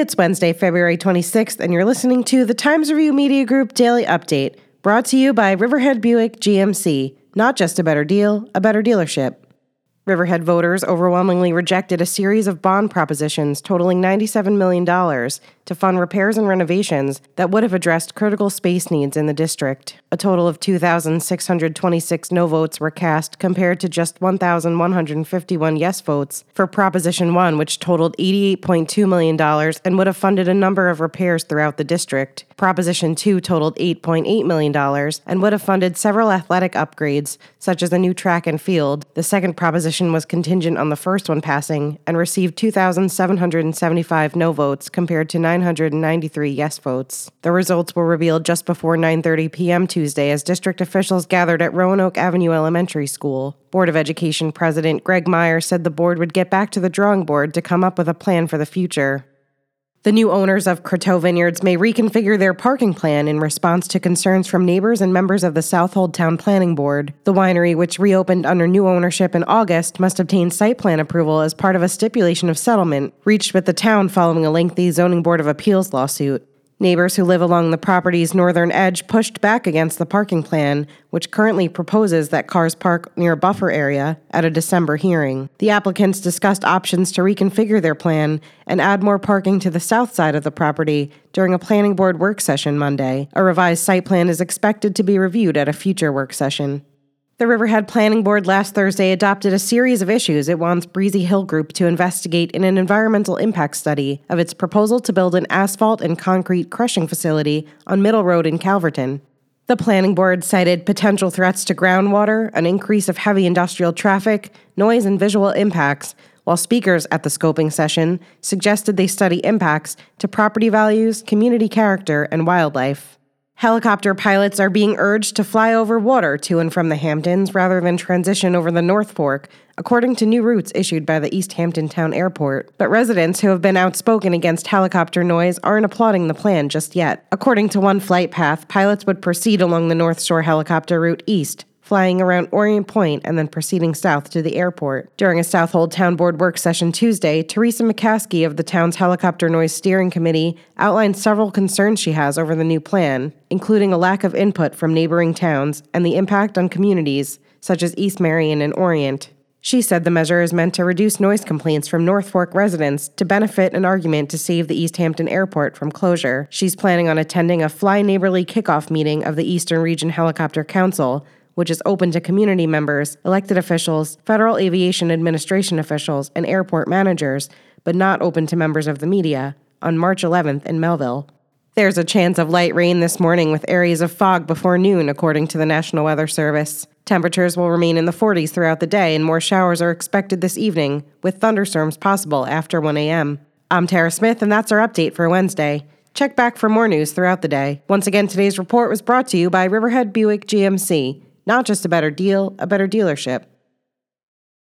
It's Wednesday, February 26th, and you're listening to the Times Review Media Group Daily Update, brought to you by Riverhead Buick GMC. Not just a better deal, a better dealership. Riverhead voters overwhelmingly rejected a series of bond propositions totaling $97 million to fund repairs and renovations that would have addressed critical space needs in the district. A total of 2,626 no votes were cast compared to just 1,151 yes votes for Proposition 1, which totaled $88.2 million and would have funded a number of repairs throughout the district. Proposition 2 totaled $8.8 million and would have funded several athletic upgrades, such as a new track and field. The second proposition was contingent on the first one passing and received 2,775 no votes compared to 993 yes votes. The results were revealed just before 9:30 p.m. Tuesday as district officials gathered at Roanoke Avenue Elementary School. Board of Education President Greg Meyer said the board would get back to the drawing board to come up with a plan for the future. The new owners of Croteau Vineyards may reconfigure their parking plan in response to concerns from neighbors and members of the Southold Town Planning Board. The winery, which reopened under new ownership in August, must obtain site plan approval as part of a stipulation of settlement reached with the town following a lengthy Zoning Board of Appeals lawsuit. Neighbors who live along the property's northern edge pushed back against the parking plan, which currently proposes that cars park near a buffer area, at a December hearing. The applicants discussed options to reconfigure their plan and add more parking to the south side of the property during a planning board work session Monday. A revised site plan is expected to be reviewed at a future work session. The Riverhead Planning Board last Thursday adopted a series of issues it wants Breezy Hill Group to investigate in an environmental impact study of its proposal to build an asphalt and concrete crushing facility on Middle Road in Calverton. The planning board cited potential threats to groundwater, an increase of heavy industrial traffic, noise, and visual impacts, while speakers at the scoping session suggested they study impacts to property values, community character, and wildlife. Helicopter pilots are being urged to fly over water to and from the Hamptons rather than transition over the North Fork, according to new routes issued by the East Hampton Town Airport. But residents who have been outspoken against helicopter noise aren't applauding the plan just yet. According to one flight path, pilots would proceed along the North Shore helicopter route east, flying around Orient Point and then proceeding south to the airport. During a Southold Town Board work session Tuesday, Teresa McCaskey of the town's Helicopter Noise Steering Committee outlined several concerns she has over the new plan, including a lack of input from neighboring towns and the impact on communities such as East Marion and Orient. She said the measure is meant to reduce noise complaints from North Fork residents to benefit an argument to save the East Hampton Airport from closure. She's planning on attending a Fly Neighborly kickoff meeting of the Eastern Region Helicopter Council which is open to community members, elected officials, Federal Aviation Administration officials, and airport managers, but not open to members of the media, on March 11th in Melville. There's a chance of light rain this morning with areas of fog before noon, according to the National Weather Service. Temperatures will remain in the 40s throughout the day, and more showers are expected this evening, with thunderstorms possible after 1 a.m. I'm Tara Smith, and that's our update for Wednesday. Check back for more news throughout the day. Once again, today's report was brought to you by Riverhead Buick GMC. Not just a better deal, a better dealership.